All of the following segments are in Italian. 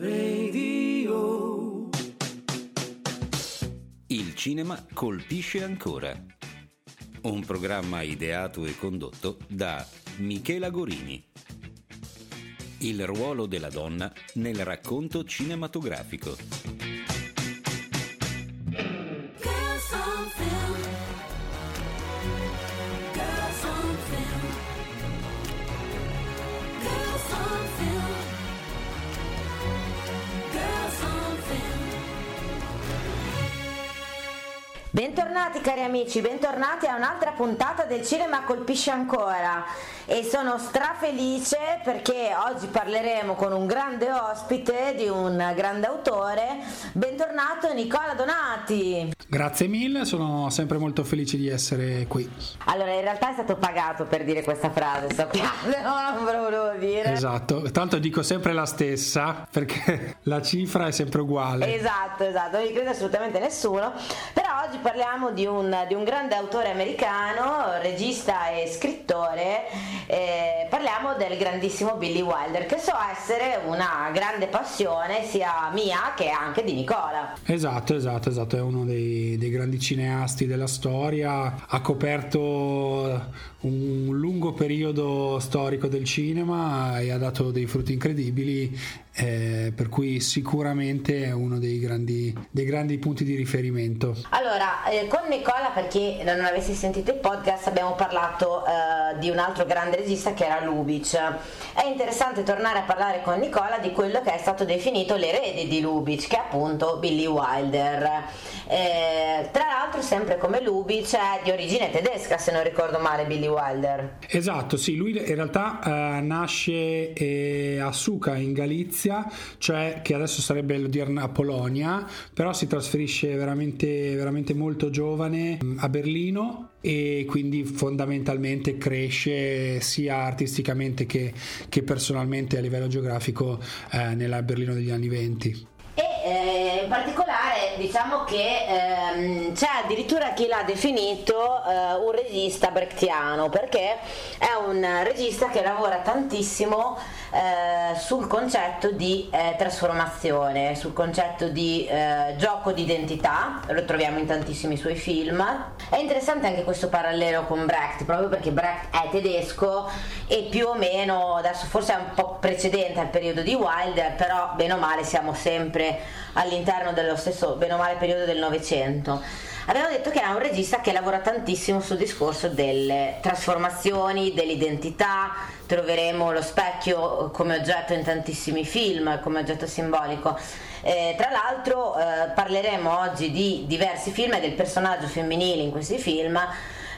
Radio. Il cinema colpisce ancora. Un programma ideato e condotto da Michela Gorini. Il ruolo della donna nel racconto cinematografico. Cari amici, bentornati a un'altra puntata del Cinema Colpisce Ancora e sono strafelice perché oggi parleremo con un grande ospite di un grande autore. Bentornato Nicola Donati. Grazie mille, sono sempre molto felice di essere qui. Allora, in realtà è stato pagato per dire questa frase, sappiamo, no, non ve lo volevo dire. Esatto, tanto dico sempre la stessa perché la cifra è sempre uguale. Esatto, esatto, non gli crede assolutamente nessuno. Però oggi parliamo di un, di un grande autore americano, regista e scrittore. Eh, parliamo del grandissimo Billy Wilder, che so essere una grande passione sia mia che anche di Nicola. Esatto, esatto, esatto, è uno dei, dei grandi cineasti della storia, ha coperto un lungo periodo storico del cinema e ha dato dei frutti incredibili, eh, per cui sicuramente è uno dei grandi, dei grandi punti di riferimento. Allora, eh, con Nicola, per chi non avesse sentito il podcast, abbiamo parlato eh, di un altro grande regista che era Lubitsch. È interessante tornare a parlare con Nicola di quello che è stato definito l'erede di Lubitsch, che è appunto Billy Wilder. Eh, tra l'altro, sempre come Lubitsch, è di origine tedesca, se non ricordo male, Billy Wilder. Esatto, sì, lui in realtà eh, nasce eh, a Suca in Galizia, cioè che adesso sarebbe l'odierna Polonia, però si trasferisce veramente, veramente molto giovane mh, a Berlino e quindi fondamentalmente cresce sia artisticamente che, che personalmente a livello geografico eh, nella Berlino degli anni 20. E eh, in particolare diciamo che ehm, c'è addirittura chi l'ha definito eh, un regista brechtiano perché è un regista che lavora tantissimo eh, sul concetto di eh, trasformazione, sul concetto di eh, gioco di identità, lo troviamo in tantissimi suoi film. È interessante anche questo parallelo con Brecht, proprio perché Brecht è tedesco e più o meno, adesso forse è un po' precedente al periodo di Wilder, però bene o male siamo sempre all'interno dello stesso, bene o male, periodo del Novecento. Abbiamo detto che è un regista che lavora tantissimo sul discorso delle trasformazioni, dell'identità, troveremo lo specchio come oggetto in tantissimi film, come oggetto simbolico. Eh, tra l'altro eh, parleremo oggi di diversi film e del personaggio femminile in questi film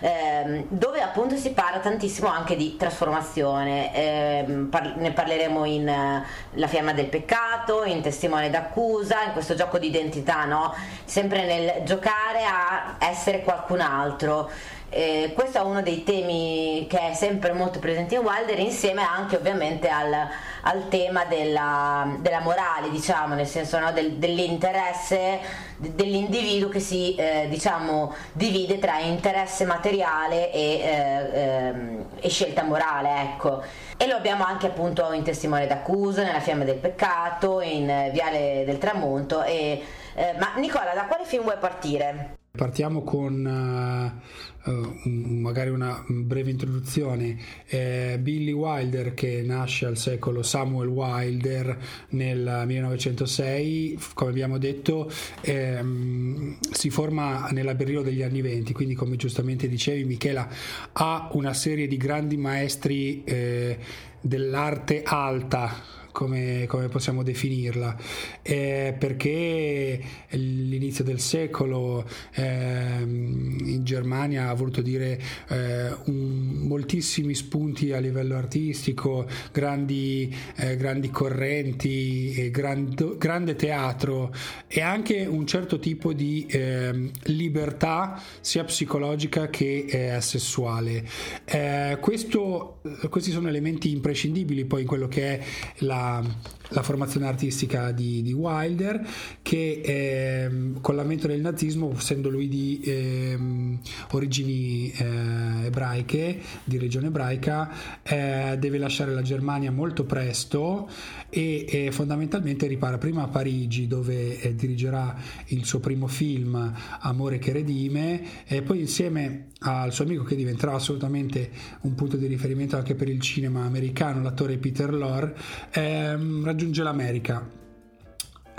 ehm, dove appunto si parla tantissimo anche di trasformazione. Ehm, par- ne parleremo in eh, La fiamma del peccato, in Testimone d'accusa, in questo gioco di identità, no? sempre nel giocare a essere qualcun altro. Eh, questo è uno dei temi che è sempre molto presente in Wilder insieme anche ovviamente al, al tema della, della morale diciamo nel senso no, del- dell'interesse de- dell'individuo che si eh, diciamo divide tra interesse materiale e, eh, ehm, e scelta morale ecco e lo abbiamo anche appunto in Testimone d'accusa nella fiamma del peccato in eh, Viale del Tramonto e, eh, ma Nicola da quale film vuoi partire? Partiamo con eh, un- magari una breve introduzione. Eh, Billy Wilder, che nasce al secolo Samuel Wilder nel 1906, f- come abbiamo detto, ehm, si forma nella Berlino degli anni 20, quindi come giustamente dicevi Michela, ha una serie di grandi maestri eh, dell'arte alta come, come possiamo definirla, Eh, perché l'inizio del secolo ehm, in Germania ha voluto dire eh, un- moltissimi spunti a livello artistico, grandi, eh, grandi correnti, e grande, grande teatro e anche un certo tipo di ehm, libertà sia psicologica che eh, sessuale. Eh, questo- questi sono elementi imprescindibili poi in quello che è la la, la formazione artistica di, di Wilder che ehm, con l'avvento del nazismo essendo lui di ehm, origini eh, ebraiche di regione ebraica eh, deve lasciare la Germania molto presto e, e fondamentalmente ripara prima a Parigi dove eh, dirigerà il suo primo film Amore che redime e poi insieme al suo amico che diventerà assolutamente un punto di riferimento anche per il cinema americano l'attore Peter Lorre ehm, raggiunge l'America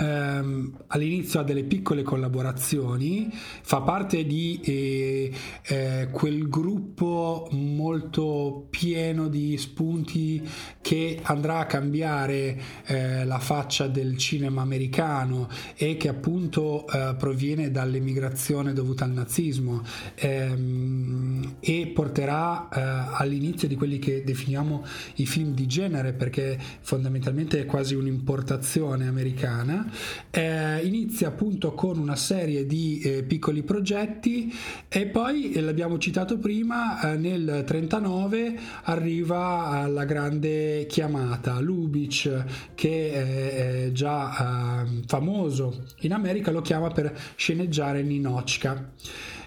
ehm, all'inizio ha delle piccole collaborazioni, fa parte di eh, eh, quel gruppo molto pieno di spunti che andrà a cambiare eh, la faccia del cinema americano e che appunto eh, proviene dall'emigrazione dovuta al nazismo ehm, e porterà eh, all'inizio di quelli che definiamo i film di genere perché fondamentalmente è quasi un'importazione americana eh, inizia appunto con una serie di eh, piccoli progetti e poi, eh, l'abbiamo citato prima, eh, nel 39 arriva alla grande chiamata. Lubitsch, che è già eh, famoso in America, lo chiama per sceneggiare Ninochka.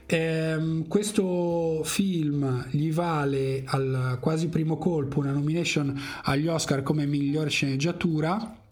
Eh, questo film gli vale al quasi primo colpo una nomination agli Oscar come miglior sceneggiatura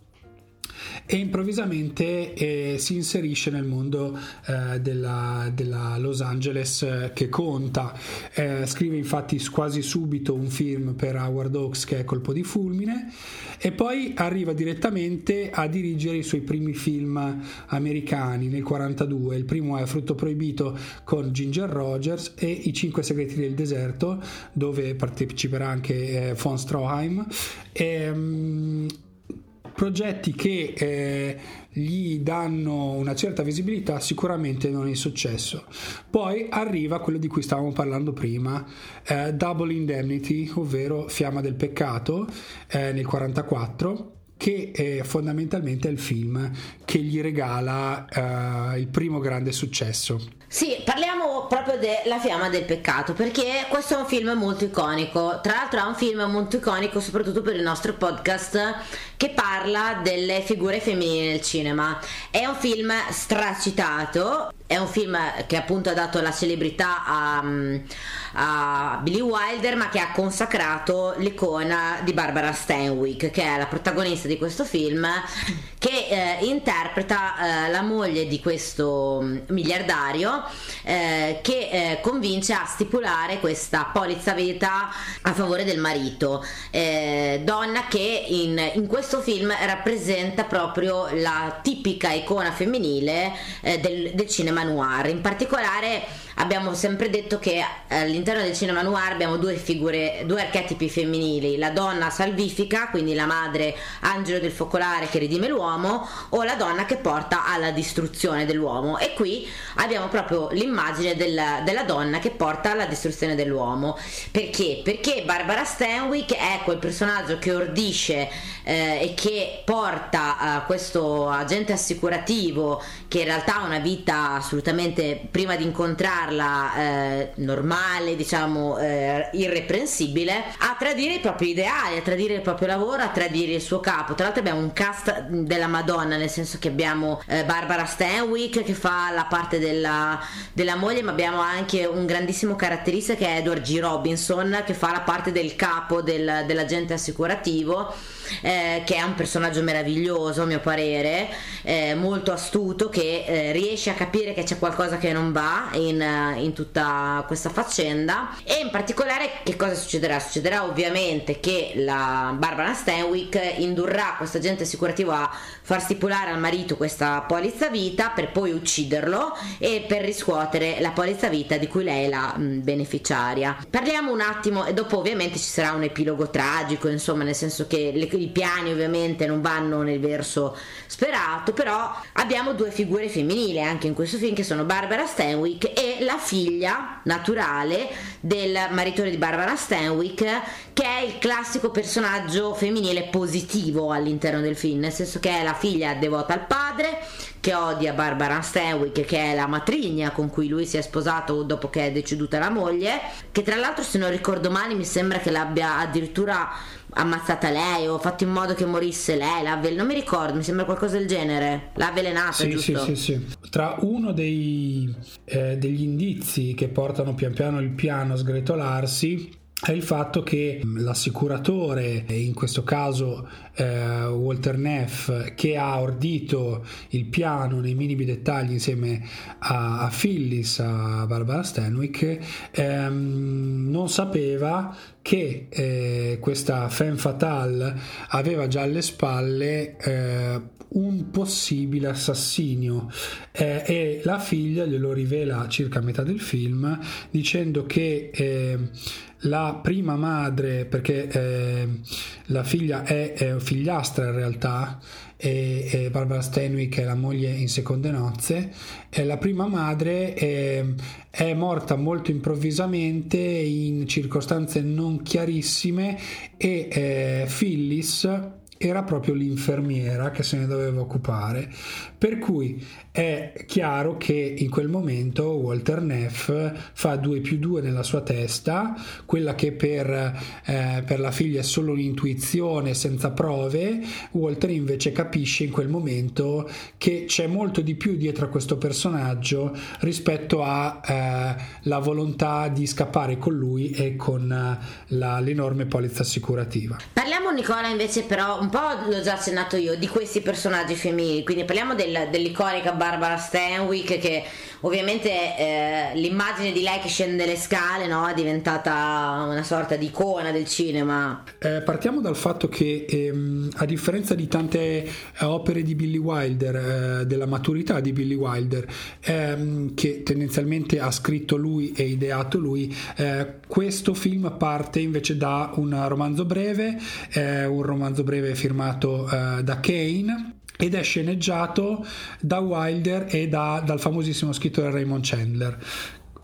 e improvvisamente eh, si inserisce nel mondo eh, della, della, Los Angeles eh, che conta. Eh, scrive infatti quasi subito un film per Howard Hawks che è Colpo di fulmine e poi arriva direttamente a dirigere i suoi primi film americani nel 42. Il primo è Frutto proibito con Ginger Rogers e I cinque segreti del deserto dove parteciperà anche eh, von Stroheim. E, um, progetti che eh, gli danno una certa visibilità sicuramente non il successo poi arriva quello di cui stavamo parlando prima eh, Double Indemnity ovvero Fiamma del peccato eh, nel 44 che è fondamentalmente il film che gli regala eh, il primo grande successo Sì, parliamo proprio della fiamma del peccato, perché questo è un film molto iconico. Tra l'altro è un film molto iconico soprattutto per il nostro podcast che parla delle figure femminili nel cinema. È un film stracitato, è un film che appunto ha dato la celebrità a, a Billy Wilder, ma che ha consacrato l'icona di Barbara Stanwyck, che è la protagonista di questo film, che eh, interpreta eh, la moglie di questo miliardario eh, che eh, convince a stipulare questa polizza vita a favore del marito, eh, donna che in, in questo film rappresenta proprio la tipica icona femminile eh, del, del cinema noir. In particolare abbiamo sempre detto che all'interno del cinema noir abbiamo due figure, due archetipi femminili, la donna salvifica, quindi la madre angelo del focolare che redime l'uomo, o la donna che porta alla distruzione dell'uomo. E qui abbiamo proprio l'immagine della, della donna che porta alla distruzione dell'uomo. Perché? Perché Barbara Stanwyck è quel personaggio che ordisce eh, e che porta eh, questo agente assicurativo che in realtà ha una vita assolutamente prima di incontrarla eh, normale, diciamo eh, irreprensibile, a tradire i propri ideali, a tradire il proprio lavoro, a tradire il suo capo. Tra l'altro abbiamo un cast della Madonna, nel senso che abbiamo eh, Barbara Stanwyck che fa la parte della, della moglie, ma abbiamo anche un grandissimo caratterista che è Edward G. Robinson che fa la parte del capo del, dell'agente assicurativo eh, che è un personaggio meraviglioso a mio parere, eh, molto astuto, che eh, riesce a capire che c'è qualcosa che non va in, eh, in tutta questa faccenda e in particolare che cosa succederà? Succederà ovviamente che la Barbara Stanwyck indurrà questo agente assicurativo a far stipulare al marito questa polizza vita per poi ucciderlo e per riscuotere la polizza vita di cui lei è la mh, beneficiaria. Parliamo un attimo e dopo ovviamente ci sarà un epilogo tragico, insomma, nel senso che le, i piani ovviamente non vanno nel verso sperato, però abbiamo due figure femminili anche in questo film che sono Barbara Stanwyck e la figlia naturale del maritore di Barbara Stanwyck che è il classico personaggio femminile positivo all'interno del film, nel senso che è la figlia devota al padre che odia Barbara Stanwyck, che è la matrigna con cui lui si è sposato dopo che è deceduta la moglie, che tra l'altro se non ricordo male mi sembra che l'abbia addirittura ammazzata lei o fatto in modo che morisse lei, l'ha avvel- non mi ricordo, mi sembra qualcosa del genere, l'ha avvelenata, Sì, sì, giusto? sì, sì. Tra uno dei, eh, degli indizi che portano pian piano il piano a sgretolarsi è il fatto che l'assicuratore, in questo caso eh, Walter Neff, che ha ordito il piano nei minimi dettagli insieme a, a Phyllis, a Barbara Stanwyck, ehm, non sapeva che eh, questa femme fatale aveva già alle spalle eh, un possibile assassinio. Eh, e la figlia glielo rivela circa a metà del film dicendo che eh, la prima madre, perché eh, la figlia è, è figliastra in realtà, e, e Barbara Stanwyck è la moglie in seconde nozze, e la prima madre è, è morta molto improvvisamente in circostanze non chiarissime e eh, Phyllis era proprio l'infermiera che se ne doveva occupare. Per cui è chiaro che in quel momento Walter Neff fa 2 più 2 nella sua testa, quella che per, eh, per la figlia è solo un'intuizione senza prove, Walter invece capisce in quel momento che c'è molto di più dietro a questo personaggio rispetto alla la volontà di scappare con lui e con eh, la- l'enorme polizza assicurativa. Parliamo Nicola invece però, un po' l'ho già accennato io, di questi personaggi femminili, quindi parliamo del- dell'iconica Barbara Stanwyck che ovviamente eh, l'immagine di lei che scende le scale no, è diventata una sorta di icona del cinema. Eh, partiamo dal fatto che, ehm, a differenza di tante eh, opere di Billy Wilder, eh, della maturità di Billy Wilder, ehm, che tendenzialmente ha scritto lui e ideato lui, eh, questo film parte invece da un romanzo breve, eh, un romanzo breve firmato da Kane. Ed è sceneggiato da Wilder e da- dal famosissimo scrittore Raymond Chandler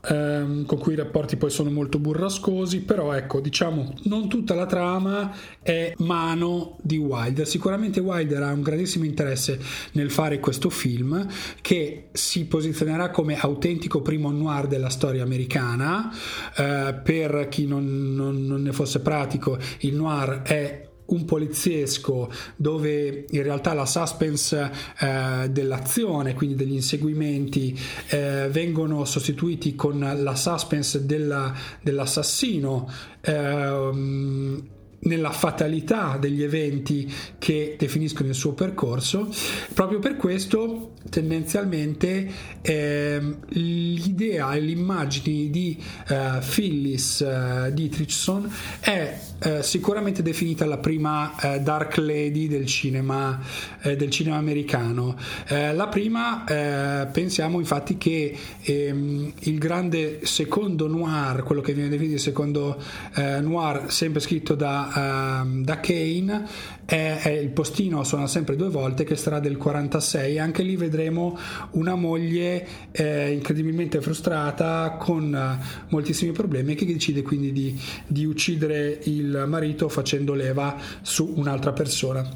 ehm, con cui i rapporti poi sono molto burrascosi, però ecco, diciamo, non tutta la trama è mano di Wilder. Sicuramente Wilder ha un grandissimo interesse nel fare questo film che si posizionerà come autentico primo noir della storia americana. Eh, per chi non, non- non ne fosse pratico, il noir è un poliziesco dove in realtà la suspense eh, dell'azione, quindi degli inseguimenti, eh, vengono sostituiti con la suspense della- dell'assassino. ehm, nella fatalità degli eventi che definiscono il suo percorso proprio per questo tendenzialmente ehm, l'idea e l'immagine di eh, Phyllis eh, Dietrichson è eh, sicuramente definita la prima eh, Dark Lady del cinema, eh, del cinema americano. Eh, la prima, eh, pensiamo infatti che ehm, il grande secondo noir, quello che viene definito il secondo eh, noir, sempre scritto da, ehm, da Kane, è, è il postino suona sempre due volte che sarà del 46 anche lì vedremo una moglie eh, incredibilmente frustrata con eh, moltissimi problemi che decide quindi di, di uccidere il marito facendo leva su un'altra persona.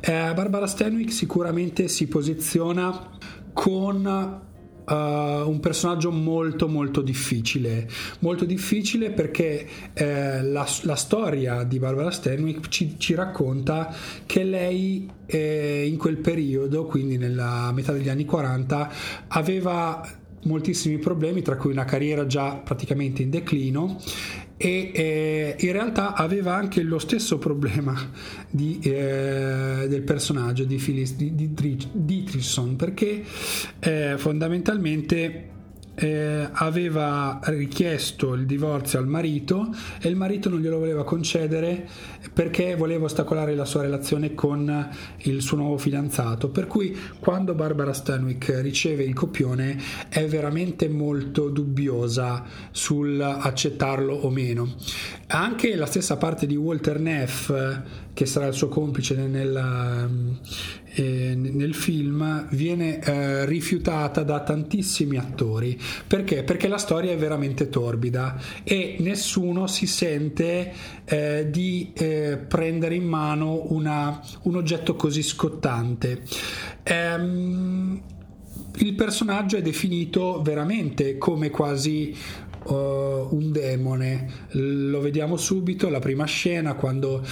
Eh, Barbara Stanwyck sicuramente si posiziona con Uh, un personaggio molto molto difficile. Molto difficile perché eh, la, la storia di Barbara Stanwyck ci, ci racconta che lei eh, in quel periodo quindi nella metà degli anni 40 aveva moltissimi problemi tra cui una carriera già praticamente in declino e eh, in realtà aveva anche lo stesso problema di, eh, del personaggio di Phyllis di, di, Dietrichson perché eh, fondamentalmente eh, aveva richiesto il divorzio al marito e il marito non glielo voleva concedere perché voleva ostacolare la sua relazione con il suo nuovo fidanzato. Per cui quando Barbara Stanwyck riceve il copione è veramente molto dubbiosa sul accettarlo o meno. Anche la stessa parte di Walter Neff, che sarà il suo complice nel, eh, nel film, viene eh, rifiutata da tantissimi attori. Perché? Perché la storia è veramente torbida e nessuno si sente eh, di eh, prendere in mano una- un oggetto così scottante. Ehm, il personaggio è definito veramente come quasi uh, un demone. Lo vediamo subito, la prima scena quando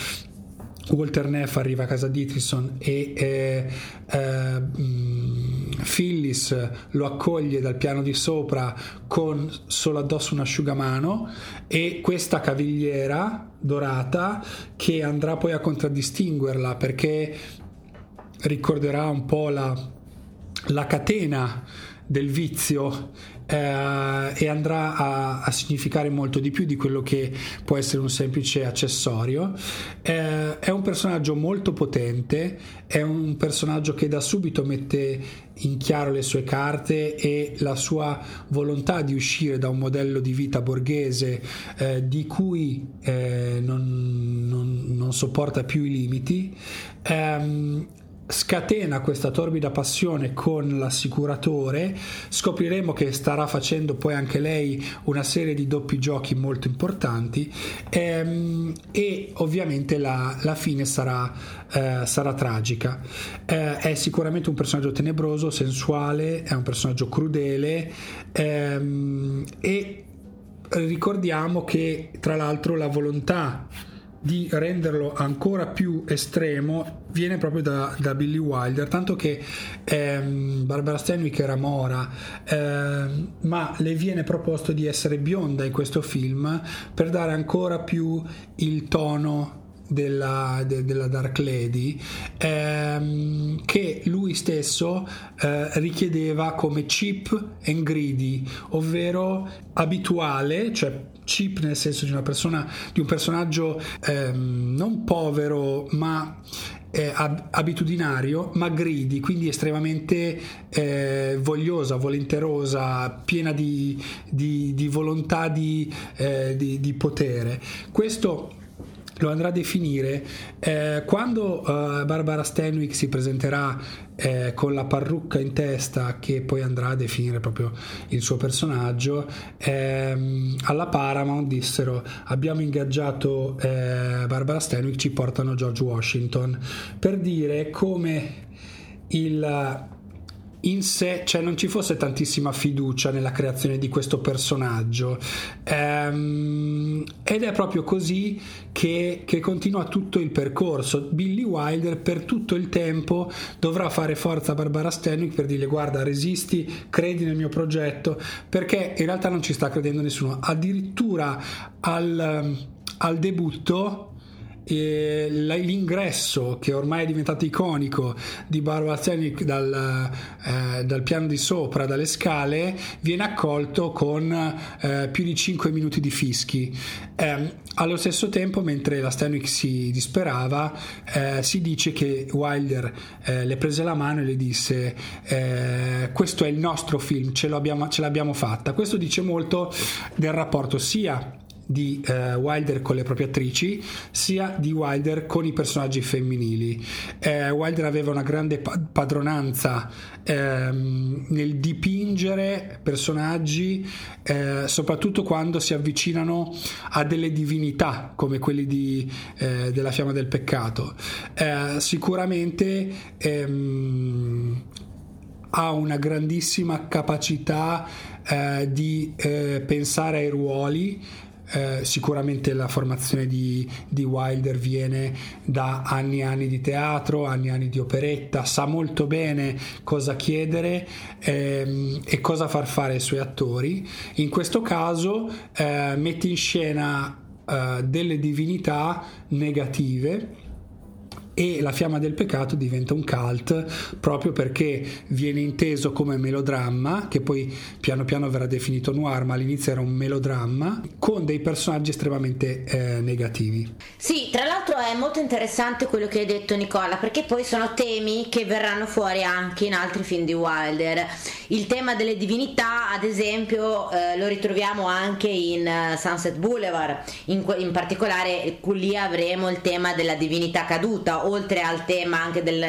Walter Neff arriva a casa di Ittrison e eh, eh, Phyllis lo accoglie dal piano di sopra con solo addosso un asciugamano e questa cavigliera dorata che andrà poi a contraddistinguerla perché ricorderà un po' la, la catena del vizio eh, e andrà a, a, significare molto di più di quello che può essere un semplice accessorio. Eh, è un personaggio molto potente, è un personaggio che da subito mette in chiaro le sue carte e la sua volontà di uscire da un modello di vita borghese eh, di cui eh, non, non, non, sopporta più i limiti. Um, scatena questa torbida passione con l'assicuratore scopriremo che starà facendo poi anche lei una serie di doppi giochi molto importanti ehm, e ovviamente la, la fine sarà, eh, sarà tragica. Eh, è sicuramente un personaggio tenebroso sensuale è un personaggio crudele ehm, e ricordiamo che tra l'altro la volontà di renderlo ancora più estremo viene proprio da, da Billy Wilder, tanto che ehm, Barbara Stanwyck era mora, ehm, ma le viene proposto di essere bionda in questo film per dare ancora più il tono della, de, della, Dark Lady ehm, che lui stesso eh, richiedeva come cheap and greedy ovvero abituale cioè cheap nel senso di una persona di un personaggio ehm, non povero ma eh, abitudinario ma greedy quindi estremamente eh, vogliosa volenterosa piena di, di, di volontà eh, di potere. Questo lo andrà a definire eh, quando uh, Barbara Stanwyck si presenterà eh, con la parrucca in testa che poi andrà a definire proprio il suo personaggio ehm, alla Paramount dissero abbiamo ingaggiato eh, Barbara Stanwyck ci portano George Washington per dire come il in sé, cioè non ci fosse tantissima fiducia nella creazione di questo personaggio. Ehm, ed è proprio così che, che, continua tutto il percorso. Billy Wilder per tutto il tempo dovrà fare forza a Barbara Stanwyck per dirle guarda resisti, credi nel mio progetto, perché in realtà non ci sta credendo nessuno. Addirittura al, al debutto e l'ingresso che ormai è diventato iconico di Barbara Stanwyck dal, eh, dal, piano di sopra, dalle scale, viene accolto con eh, più di 5 minuti di fischi. Eh, allo stesso tempo, mentre la Stanwyck si disperava, eh, si dice che Wilder eh, le prese la mano e le disse eh, questo è il nostro film, ce, ce l'abbiamo fatta. Questo dice molto del rapporto sia di eh, Wilder con le proprie attrici sia di Wilder con i personaggi femminili. Eh, Wilder aveva una grande padronanza ehm, nel dipingere personaggi, eh, soprattutto quando si avvicinano a delle divinità come quelli di, eh, della fiamma del peccato. Eh, sicuramente ehm, ha una grandissima capacità eh, di pensare ai ruoli, eh, sicuramente la formazione di, di, Wilder viene da anni e anni di teatro, anni e anni di operetta, sa molto bene cosa chiedere ehm, e cosa far fare ai suoi attori. In questo caso eh, mette in scena eh, delle divinità negative e La fiamma del peccato diventa un cult proprio perché viene inteso come melodramma, che poi piano piano verrà definito noir, ma all'inizio era un melodramma, con dei personaggi estremamente eh, negativi. Sì, tra l'altro è molto interessante quello che hai detto Nicola, perché poi sono temi che verranno fuori anche in altri film di Wilder. Il tema delle divinità, ad esempio, eh, lo ritroviamo anche in uh, Sunset Boulevard, in, in particolare lì avremo il tema della divinità caduta oltre al tema anche del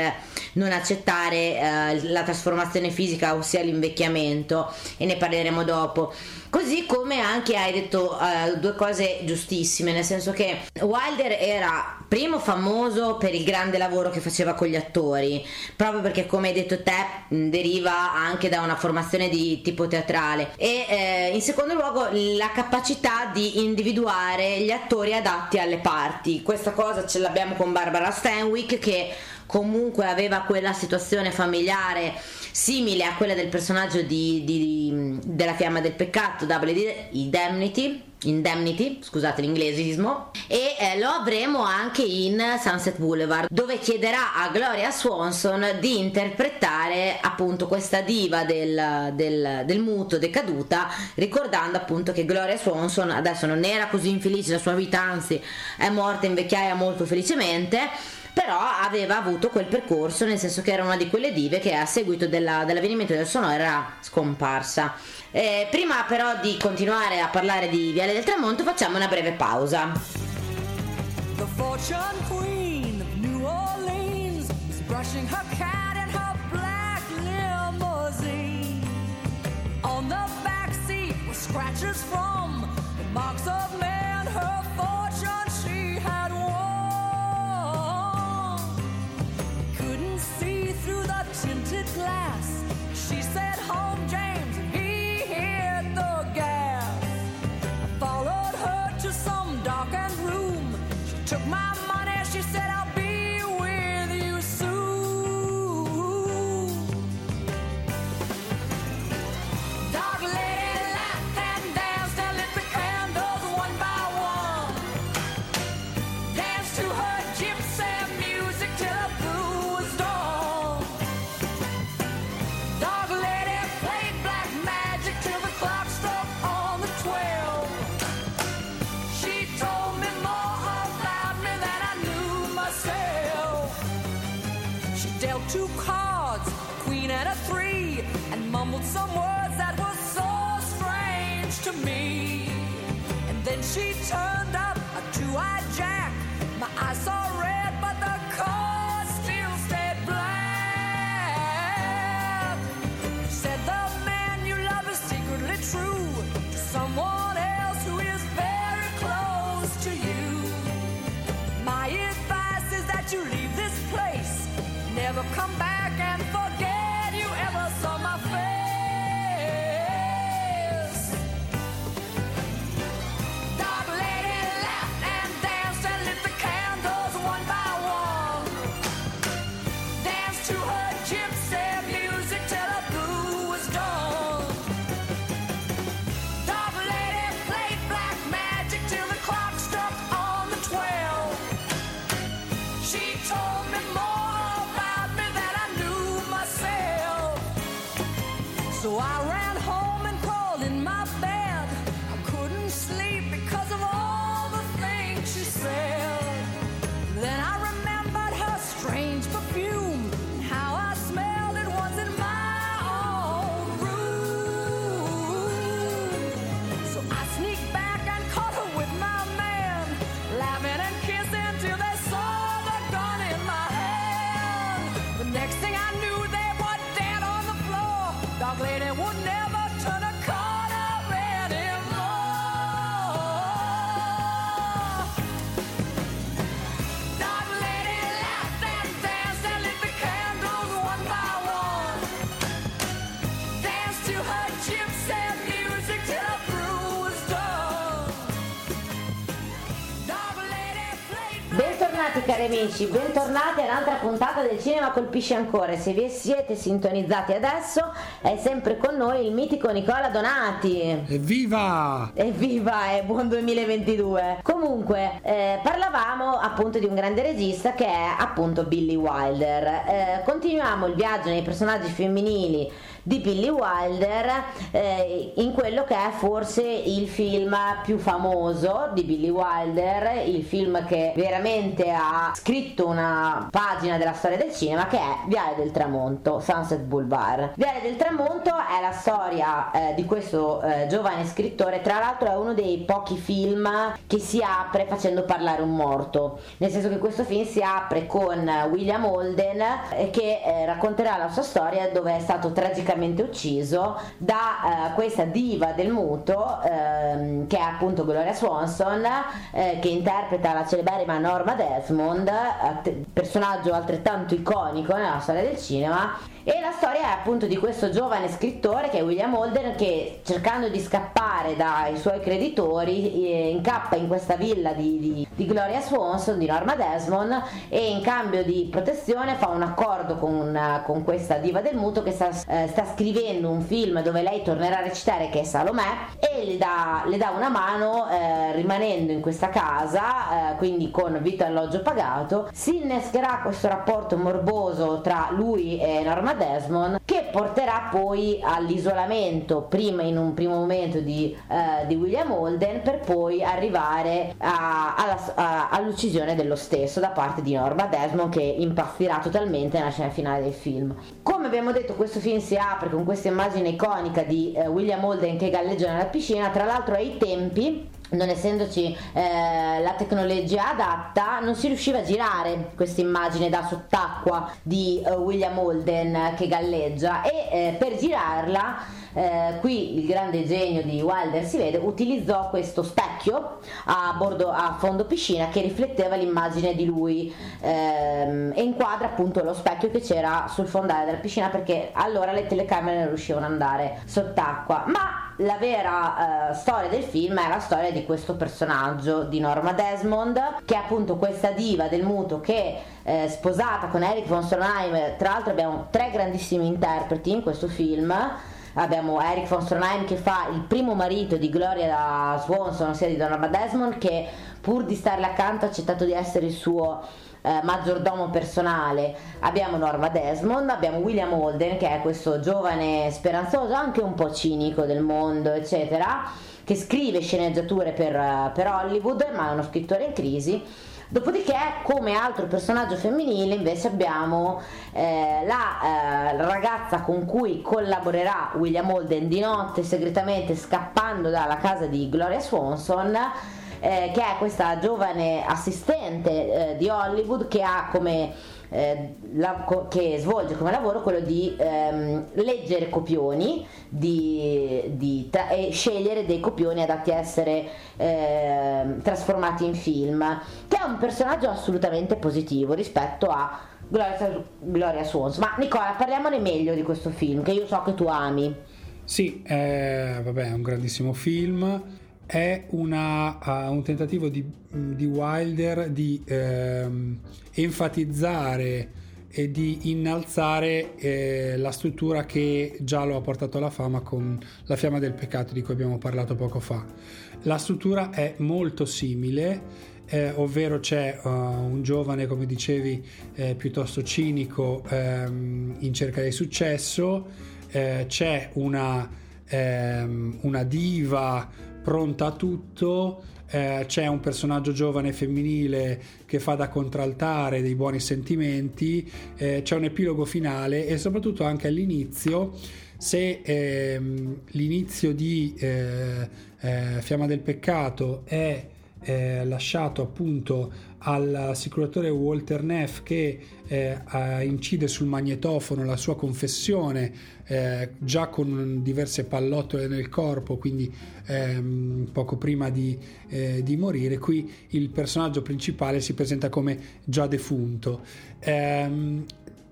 non accettare eh, la trasformazione fisica, ossia l'invecchiamento, e ne parleremo dopo. Così come anche hai detto eh, due cose giustissime, nel senso che Wilder era primo famoso per il grande lavoro che faceva con gli attori, proprio perché come hai detto te mh, deriva anche da una formazione di tipo teatrale e eh, in secondo luogo la capacità di individuare gli attori adatti alle parti. Questa cosa ce l'abbiamo con Barbara Stanwyck che comunque aveva quella situazione familiare simile a quella del personaggio di, di- della fiamma del peccato Double Indemnity Indemnity, scusate l'inglesismo, e eh, lo avremo anche in Sunset Boulevard, dove chiederà a Gloria Swanson di interpretare appunto questa diva del, del, del muto decaduta, ricordando appunto che Gloria Swanson adesso non era così infelice la sua vita, anzi è morta in vecchiaia molto felicemente però aveva avuto quel percorso nel senso che era una di quelle dive che a seguito della- dell'avvenimento del sonoro era scomparsa Eh, prima però di continuare a parlare di Viale del Tramonto facciamo una breve pausa The fortune queen of New Orleans is brushing her cat in her black limousine. On the back seat were scratches from the marks of took my money, she said, amici, bentornati a un'altra puntata del Cinema Colpisce Ancora. Se vi siete sintonizzati adesso è sempre con noi il mitico Nicola Donati. Evviva! Evviva e buon 2022! Comunque, eh, parlavamo appunto di un grande regista che è appunto Billy Wilder. Eh, continuiamo il viaggio nei personaggi femminili di Billy Wilder eh, in quello che è forse il film più famoso di Billy Wilder, il film che veramente ha scritto una pagina della storia del cinema che è Viale del Tramonto, Sunset Boulevard. Viale del Tramonto è la storia eh, di questo eh, giovane scrittore, tra l'altro è uno dei pochi film che si apre facendo parlare un morto, nel senso che questo film si apre con William Holden eh, che eh, racconterà la sua storia dove è stato tragicamente brutalmente ucciso da eh, questa diva del muto ehm, che è appunto Gloria Swanson eh, che interpreta la celeberrima Norma Desmond personaggio altrettanto iconico nella storia del cinema e la storia è appunto di questo giovane scrittore che è William Holden che cercando di scappare dai suoi creditori eh, incappa in questa villa di, di- di Gloria Swanson, di Norma Desmond e in cambio di protezione fa un accordo con, con questa diva del muto che sta, eh, sta scrivendo un film dove lei tornerà a recitare che è Salomè e le dà, le dà una mano eh, rimanendo in questa casa, eh, quindi con vitto e alloggio pagato. Si innescherà questo rapporto morboso tra lui e Norma Desmond che porterà poi all'isolamento prima in un primo momento di, eh, di William Holden per poi arrivare a- alla- a- all'uccisione dello stesso da parte di Norma Desmond che impazzirà totalmente nella scena finale del film. Come abbiamo detto questo film si apre con questa immagine iconica di eh, William Holden che galleggia nella piscina, tra l'altro ai tempi non essendoci eh, la tecnologia adatta, non si riusciva a girare questa immagine da sott'acqua di eh, William Holden che galleggia e eh, per girarla, eh, qui il grande genio di Wilder si vede, utilizzò questo specchio a bordo a fondo piscina che rifletteva l'immagine di lui ehm, e inquadra appunto lo specchio che c'era sul fondale della piscina perché allora le telecamere non riuscivano ad andare sott'acqua. Ma la vera eh, storia del film è la storia di questo personaggio di Norma Desmond che è appunto questa diva del muto che è sposata con Eric von Stronheim tra l'altro abbiamo tre grandissimi interpreti in questo film. Abbiamo Eric von Stronheim che fa il primo marito di Gloria Swanson ossia di Norma Desmond che pur di starle accanto ha accettato di essere il suo eh, maggiordomo personale abbiamo Norma Desmond, abbiamo William Holden che è questo giovane speranzoso, anche un po' cinico del mondo, eccetera, che scrive sceneggiature per, eh, per Hollywood, ma è uno scrittore in crisi. Dopodiché, come altro personaggio femminile, invece abbiamo eh, la eh, ragazza con cui collaborerà William Holden di notte segretamente scappando dalla casa di Gloria Swanson eh, che è questa giovane assistente eh, di Hollywood che ha come eh, la- che svolge come lavoro quello di ehm, leggere copioni di, di tra- e scegliere dei copioni adatti a essere ehm, trasformati in film che è un personaggio assolutamente positivo rispetto a Gloria, Gloria Swanson ma Nicola parliamone meglio di questo film che io so che tu ami Sì, è, vabbè, è un grandissimo film. È una- uh, un tentativo di, di Wilder di ehm, enfatizzare e di innalzare eh, la struttura che già lo ha portato alla fama con La fiamma del peccato di cui abbiamo parlato poco fa. La struttura è molto simile, eh, ovvero c'è uh, un giovane, come dicevi, eh, piuttosto cinico ehm, in cerca di successo, eh, c'è una, ehm, una diva pronta a tutto, eh, c'è un personaggio giovane femminile che fa da contraltare dei buoni sentimenti, eh, c'è un epilogo finale e soprattutto anche all'inizio se ehm, l'inizio di eh, eh, Fiamma del Peccato è eh, lasciato appunto all'assicuratore Walter Neff che eh, incide sul magnetofono la sua confessione eh, già con diverse pallottole nel corpo quindi ehm, poco prima di, eh, di morire. Qui il personaggio principale si presenta come già defunto. Ehm,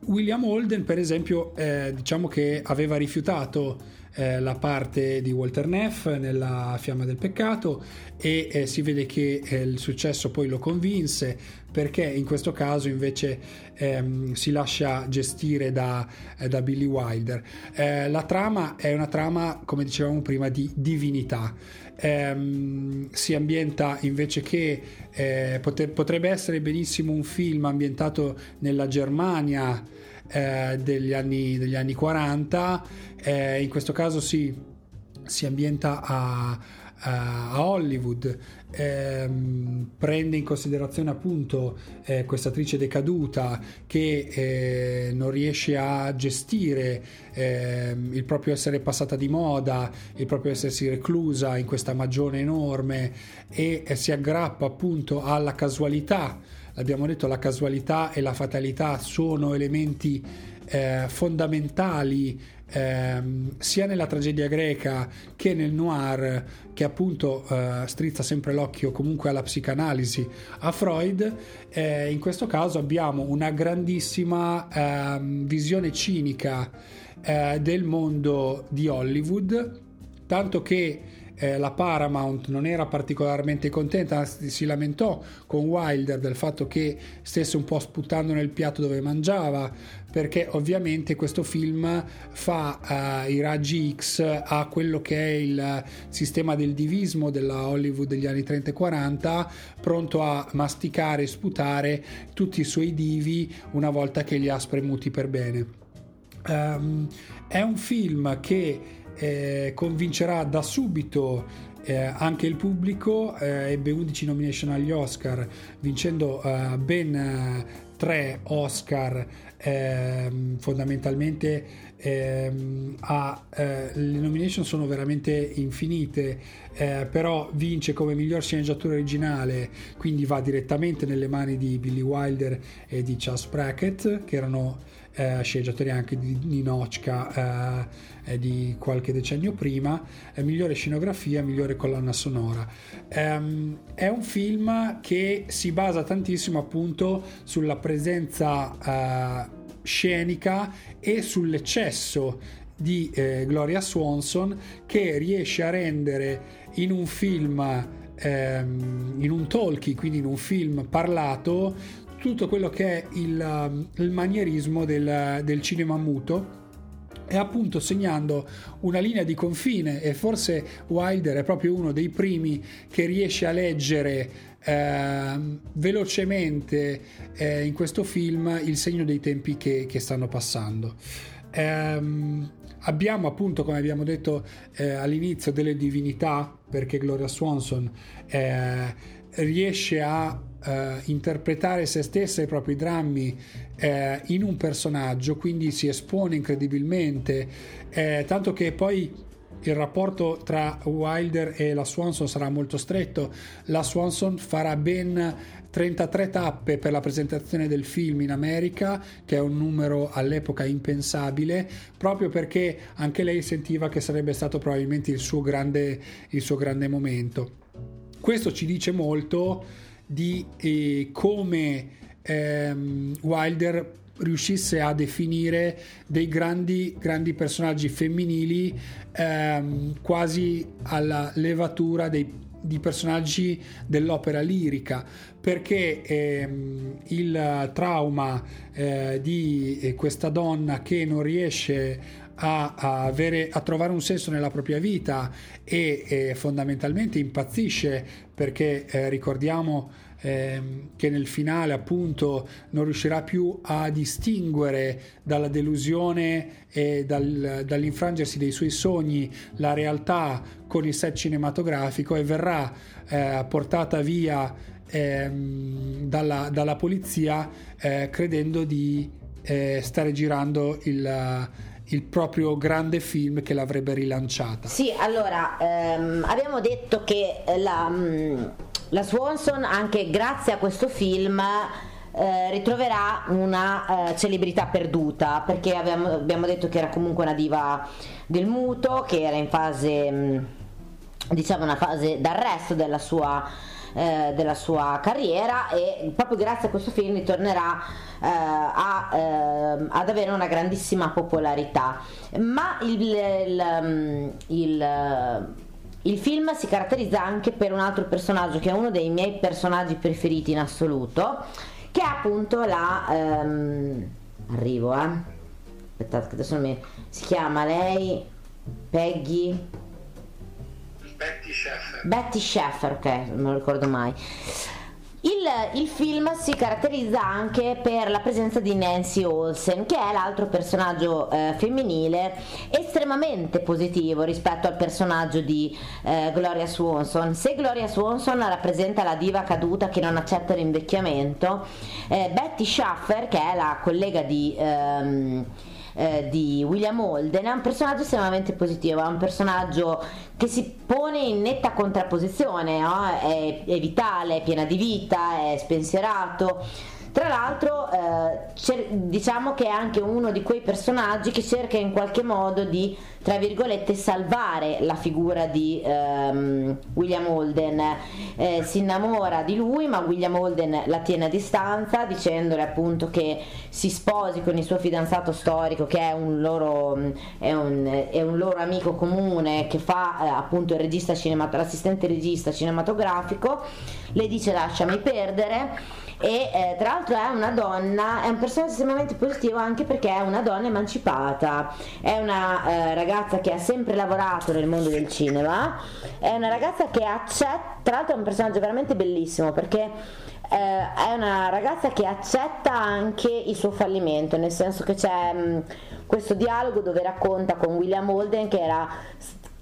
William Holden per esempio eh, diciamo che aveva rifiutato eh, la parte di Walter Neff nella Fiamma del Peccato e eh, si vede che eh, il successo poi lo convinse perché in questo caso invece ehm, si lascia gestire da, eh, da Billy Wilder. Eh, la trama è una trama, come dicevamo prima, di divinità. Ehm, si ambienta invece che eh, pote- potrebbe essere benissimo un film ambientato nella Germania eh, degli, anni, degli anni 40, eh, in questo caso si, si ambienta a, a- Hollywood, ehm, prende in considerazione appunto eh, questa attrice decaduta che eh, non riesce a gestire ehm, il proprio essere passata di moda, il proprio essersi reclusa in questa magione enorme e eh, si aggrappa appunto alla casualità l'abbiamo detto, la casualità e la fatalità sono elementi eh, fondamentali ehm, sia nella tragedia greca che nel noir, che appunto eh, strizza sempre l'occhio comunque alla psicanalisi, a Freud, eh, in questo caso abbiamo una grandissima ehm, visione cinica eh, del mondo di Hollywood, tanto che eh, la Paramount non era particolarmente contenta, si lamentò con Wilder del fatto che stesse un po' sputando nel piatto dove mangiava, perché ovviamente questo film fa eh, i raggi X a quello che è il sistema del divismo della Hollywood degli anni 30 e 40, pronto a masticare e sputare tutti i suoi divi una volta che li ha spremuti per bene. Ehm, è un film che eh, convincerà da subito eh, anche il pubblico, eh, ebbe 11 nomination agli Oscar, vincendo eh, ben eh, tre Oscar, ehm, fondamentalmente ehm, ha, eh, le nomination sono veramente infinite, eh, però vince come miglior sceneggiatura originale, quindi va direttamente nelle mani di Billy Wilder e di Charles Brackett, che erano eh, sceneggiatori anche di Ninochka eh, eh, di qualche decennio prima, eh, migliore scenografia, migliore colonna sonora. Ehm, è un film che si basa tantissimo appunto sulla presenza eh, scenica e sull'eccesso di eh, Gloria Swanson che riesce a rendere in un film ehm, in un talkie quindi in un film parlato tutto quello che è il, um, il manierismo del, del cinema muto e appunto segnando una linea di confine e forse Wilder è proprio uno dei primi che riesce a leggere eh, velocemente eh, in questo film il segno dei tempi che, che stanno passando. Ehm, abbiamo appunto, come abbiamo detto eh, all'inizio, delle divinità perché Gloria Swanson eh, riesce a eh, interpretare se stessa e i propri drammi eh, in un personaggio, quindi si espone incredibilmente, eh, tanto che poi il rapporto tra Wilder e la Swanson sarà molto stretto. La Swanson farà ben 33 tappe per la presentazione del film in America, che è un numero all'epoca impensabile, proprio perché anche lei sentiva che sarebbe stato probabilmente il suo grande, il suo grande momento. Questo ci dice molto di eh, come ehm, Wilder riuscisse a definire dei grandi, grandi personaggi femminili ehm, quasi alla levatura dei, di personaggi dell'opera lirica. Perché ehm, il trauma eh, di eh, questa donna che non riesce a, a, avere, a trovare un senso nella propria vita e, e fondamentalmente impazzisce perché eh, ricordiamo ehm, che nel finale appunto non riuscirà più a distinguere dalla delusione e dal, dall'infrangersi dei suoi sogni la realtà con il set cinematografico e verrà eh, portata via ehm, dalla, dalla polizia eh, credendo di eh, stare girando il il proprio grande film che l'avrebbe rilanciata. Sì, allora ehm, abbiamo detto che la, mm, la Swanson, anche grazie a questo film, eh, ritroverà una eh, celebrità perduta perché abbiamo, abbiamo detto che era comunque una diva del muto, che era in fase, mh, diciamo, una fase d'arresto della sua eh, della sua carriera e proprio grazie a questo film ritornerà eh, a, eh, ad avere una grandissima popolarità. Ma il, il, il, il film si caratterizza anche per un altro personaggio che è uno dei miei personaggi preferiti in assoluto, che è appunto la... ehm, arrivo, eh. Aspettate che adesso mi... Si chiama lei Peggy... Betty Sheffer. Betty Sheffer, ok, non lo ricordo mai. Il, il, film si caratterizza anche per la presenza di Nancy Olsen, che è l'altro personaggio eh, femminile estremamente positivo rispetto al personaggio di eh, Gloria Swanson. Se Gloria Swanson rappresenta la diva caduta che non accetta l'invecchiamento, eh, Betty Schaffer, che è la collega di... Ehm, eh, di William Holden è un personaggio estremamente positivo, è un personaggio che si pone in netta contrapposizione, no? è, è vitale, è piena di vita, è spensierato Tra l'altro eh, diciamo che è anche uno di quei personaggi che cerca in qualche modo di, tra virgolette, salvare la figura di ehm, William Holden. Eh, si innamora di lui, ma William Holden la tiene a distanza dicendole appunto che si sposi con il suo fidanzato storico che è un loro, è un, è un loro amico comune che fa eh, appunto il regista cinemat- l'assistente regista cinematografico. Le dice lasciami perdere e eh, tra l'altro è una donna, è un personaggio estremamente positivo anche perché è una donna emancipata, è una eh, ragazza che ha sempre lavorato nel mondo del cinema, è una ragazza che accetta, tra l'altro è un personaggio veramente bellissimo perché eh, è una ragazza che accetta anche il suo fallimento, nel senso che c'è mh, questo dialogo dove racconta con William Holden che era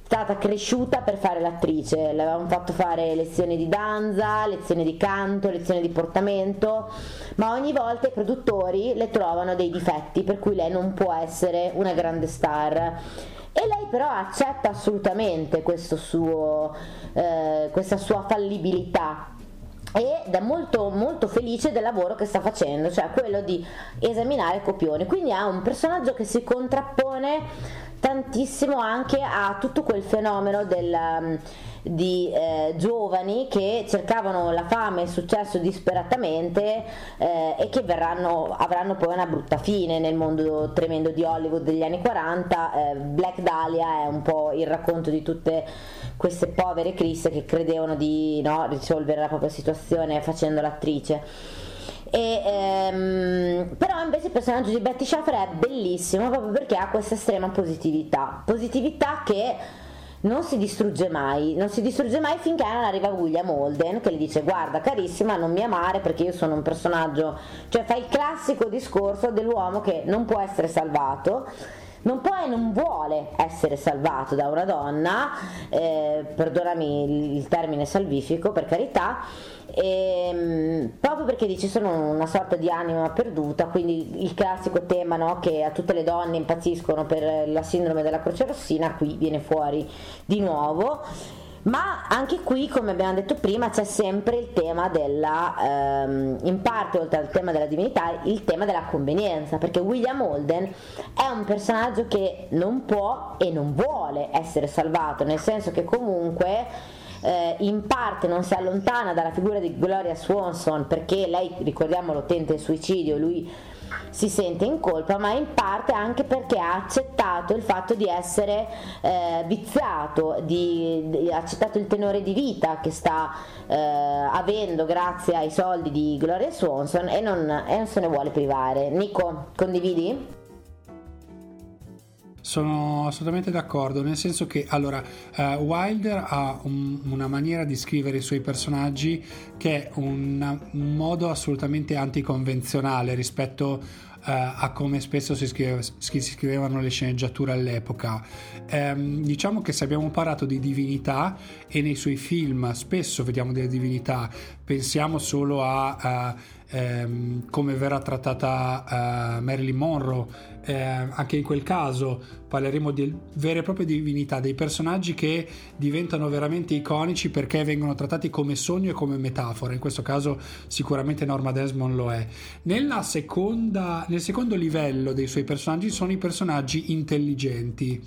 stata cresciuta per fare l'attrice, le avevano fatto fare lezioni di danza, lezioni di canto, lezioni di portamento, ma ogni volta i produttori le trovano dei difetti per cui lei non può essere una grande star. E lei però accetta assolutamente suo, eh, questa sua fallibilità ed è molto molto felice del lavoro che sta facendo, cioè quello di esaminare copioni. Quindi ha un personaggio che si contrappone tantissimo anche a tutto quel fenomeno del, um, di eh, giovani che cercavano la fama e il successo disperatamente eh, e che verranno, avranno poi una brutta fine nel mondo tremendo di Hollywood degli anni 40. Eh, Black Dahlia è un po' il racconto di tutte queste povere Chris che credevano di no, risolvere la propria situazione facendo l'attrice. Ehm, però invece il personaggio di Betty Schaffer è bellissimo proprio perché ha questa estrema positività, positività che non si distrugge mai, non si distrugge mai finché non arriva William Holden che gli dice guarda carissima non mi amare perché io sono un personaggio, cioè fa il classico discorso dell'uomo che non può essere salvato non può e non vuole essere salvato da una donna, eh, perdonami il, termine salvifico per carità, ehm, proprio perché dice sono una sorta di anima perduta, quindi il classico tema no, che a tutte le donne impazziscono per la sindrome della croce rossina, qui viene fuori di nuovo. Ma anche qui, come abbiamo detto prima, c'è sempre il tema della, ehm, in parte oltre al tema della divinità, il tema della convenienza, perché William Holden è un personaggio che non può e non vuole essere salvato, nel senso che comunque eh, in parte non si allontana dalla figura di Gloria Swanson perché lei, ricordiamolo, tenta il suicidio, lui si sente in colpa, ma in parte anche perché ha accettato il fatto di essere eh, viziato, di, di- ha accettato il tenore di vita che sta eh, avendo grazie ai soldi di Gloria Swanson e non, e non se ne vuole privare. Nico, condividi? Sono assolutamente d'accordo, nel senso che allora eh, Wilder ha un- una maniera di scrivere i suoi personaggi che è una- un modo assolutamente anticonvenzionale rispetto eh, a come spesso si, scrive- si scrivevano le sceneggiature all'epoca. Ehm, diciamo che se abbiamo parlato di divinità e nei suoi film spesso vediamo delle divinità, pensiamo solo a... a ehm, come verrà trattata eh, Marilyn Monroe. Eh, anche in quel caso parleremo di vere e proprie divinità, dei personaggi che diventano veramente iconici perché vengono trattati come sogno e come metafora. In questo caso sicuramente Norma Desmond lo è. Seconda, nel secondo livello dei suoi personaggi sono i personaggi intelligenti.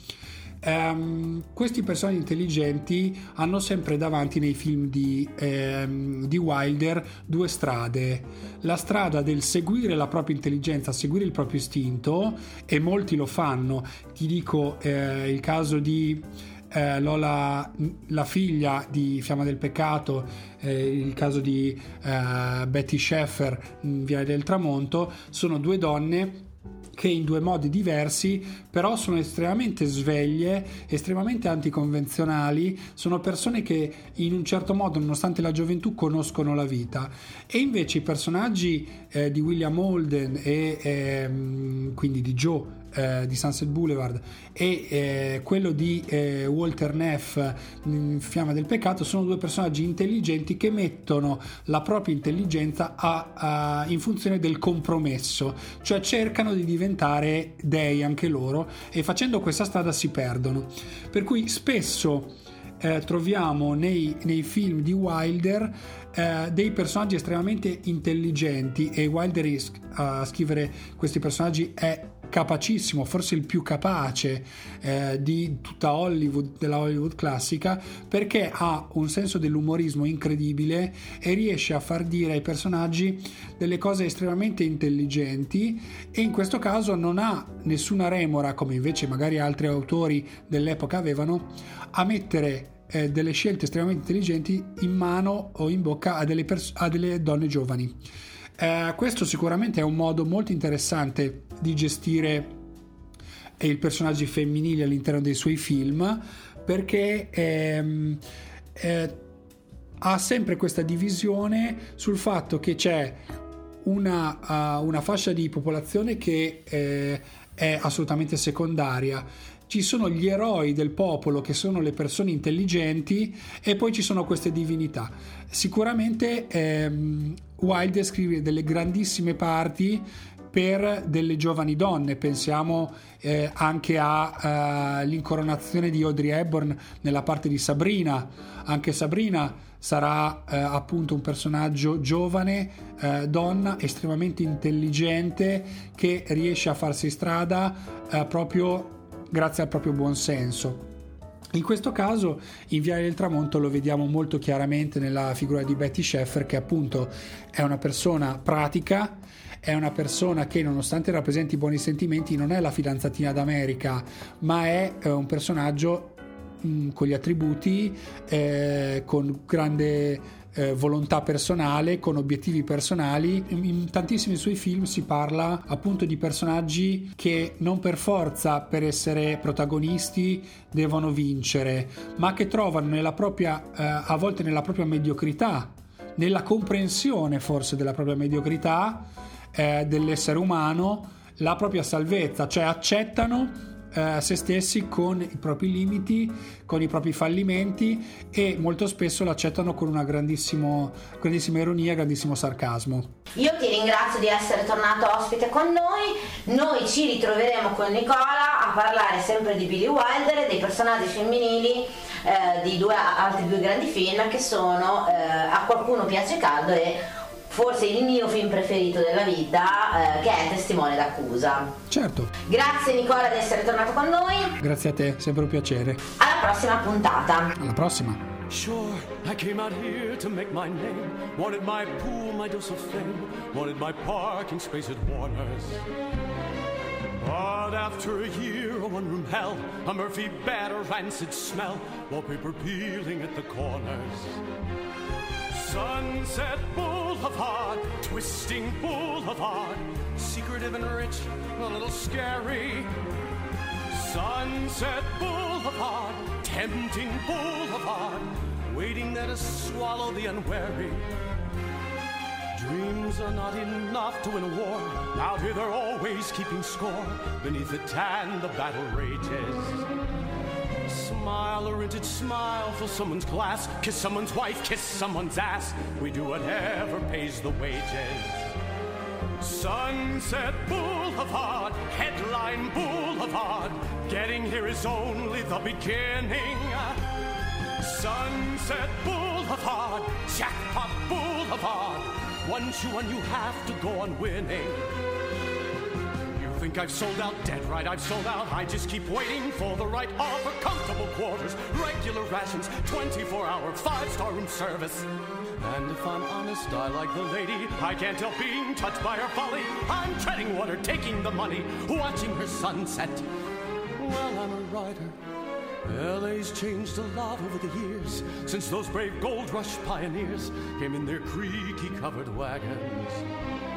Ehm, questi personaggi intelligenti hanno sempre davanti nei film di, ehm, di Wilder due strade. La strada del seguire la propria intelligenza, seguire il proprio istinto, e molti lo fanno. Ti dico eh, il caso di eh, Lola, la figlia di Fiamma del Peccato, eh, il caso di eh, Betty Sheffer in Via del Tramonto, sono due donne che in due modi diversi però sono estremamente sveglie, estremamente anticonvenzionali, sono persone che in un certo modo nonostante la gioventù conoscono la vita. E invece i personaggi eh, di William Holden e ehm, quindi di Joe eh, di Sunset Boulevard e eh, quello di eh, Walter Neff in Fiamma del Peccato sono due personaggi intelligenti che mettono la propria intelligenza a- a- in funzione del compromesso, cioè cercano di diventare dei anche loro e facendo questa strada si perdono. Per cui spesso eh, troviamo nei, nei film di Wilder eh, dei personaggi estremamente intelligenti e Wilder is- a scrivere questi personaggi è capacissimo, forse il più capace eh, di tutta Hollywood, della Hollywood classica, perché ha un senso dell'umorismo incredibile e riesce a far dire ai personaggi delle cose estremamente intelligenti e in questo caso non ha nessuna remora, come invece magari altri autori dell'epoca avevano, a mettere eh, delle scelte estremamente intelligenti in mano o in bocca a delle, pers- a delle donne giovani. Eh, questo sicuramente è un modo molto interessante di gestire eh, i personaggi femminili all'interno dei suoi film perché ehm, eh, ha sempre questa divisione sul fatto che c'è una, uh, una fascia di popolazione che eh, è assolutamente secondaria. Ci sono gli eroi del popolo che sono le persone intelligenti e poi ci sono queste divinità. Sicuramente ehm, Wilde scrive delle grandissime parti per delle giovani donne, pensiamo eh, anche all'incoronazione di Audrey Hepburn nella parte di Sabrina, anche Sabrina sarà eh, appunto un personaggio giovane, eh, donna, estremamente intelligente che riesce a farsi strada eh, proprio grazie al proprio buonsenso. In questo caso, in Viale del Tramonto lo vediamo molto chiaramente nella figura di Betty Sheffer, che appunto è una persona pratica, è una persona che nonostante rappresenti buoni sentimenti non è la fidanzatina d'America, ma è eh, un personaggio mh, con gli attributi, eh, con grande eh, volontà personale, con obiettivi personali. In, in tantissimi suoi film si parla appunto di personaggi che non per forza per essere protagonisti devono vincere, ma che trovano nella propria, eh, a volte nella propria mediocrità, nella comprensione forse della propria mediocrità eh, dell'essere umano, la propria salvezza, cioè accettano eh, se stessi con i propri limiti, con i propri fallimenti e molto spesso l'accettano con una grandissima ironia, grandissimo sarcasmo. Io ti ringrazio di essere tornato ospite con noi. Noi ci ritroveremo con Nicola a parlare sempre di Billy Wilder e dei personaggi femminili eh, di due, altri due grandi film che sono eh, A qualcuno piace caldo e forse il mio film preferito della vita eh, che è Testimone d'accusa. Certo, Grazie Nicola di essere tornato con noi. grazie a te, sempre un piacere. Alla prossima puntata. Alla prossima. Sure, I came out here to make my name. Wanted my pool, my dose of fame. Wanted my parking space at Warner's. But after a year of one room hell, a Murphy bed, a rancid smell, wallpaper peeling at the corners. Sunset Boulevard, twisting boulevard, secretive and rich, a little scary. Sunset Boulevard, tempting boulevard, waiting there to swallow the unwary. Dreams are not enough to win a war. Out here they're always keeping score. Beneath the tan, the battle rages. Smile a rented smile, fill someone's glass, kiss someone's wife, kiss someone's ass. We do whatever pays the wages. Sunset Boulevard, headline Boulevard. Getting here is only the beginning. Sunset Boulevard, Jackpot Boulevard. Once you won, you have to go on winning. Think I've sold out? Dead right, I've sold out. I just keep waiting for the right offer. Comfortable quarters, regular rations, 24 hour, five star room service. And if I'm honest, I like the lady. I can't help being touched by her folly. I'm treading water, taking the money, watching her sunset. Well, I'm a writer. LA's changed a lot over the years since those brave gold rush pioneers came in their creaky covered wagons.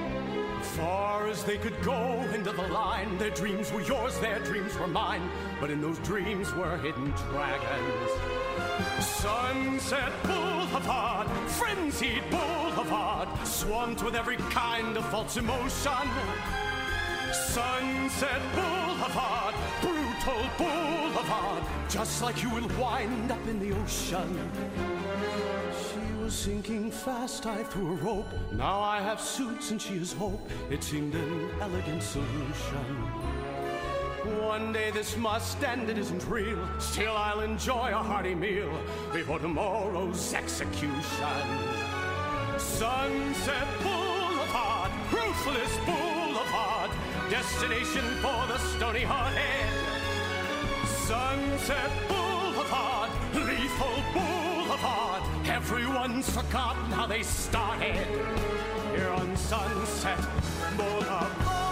Far as they could go into the line, their dreams were yours, their dreams were mine. But in those dreams were hidden dragons. Sunset Boulevard, frenzied boulevard, swamped with every kind of false emotion. Sunset Boulevard, brutal boulevard, just like you will wind up in the ocean. Was sinking fast, I threw a rope. Now I have suits and she is hope. It seemed an elegant solution. One day this must end, it isn't real. Still, I'll enjoy a hearty meal before tomorrow's execution. Sunset Boulevard, ruthless boulevard, destination for the stony hearted. Sunset Boulevard, lethal boulevard, everyone's forgotten how they started. Here on Sunset Boulevard.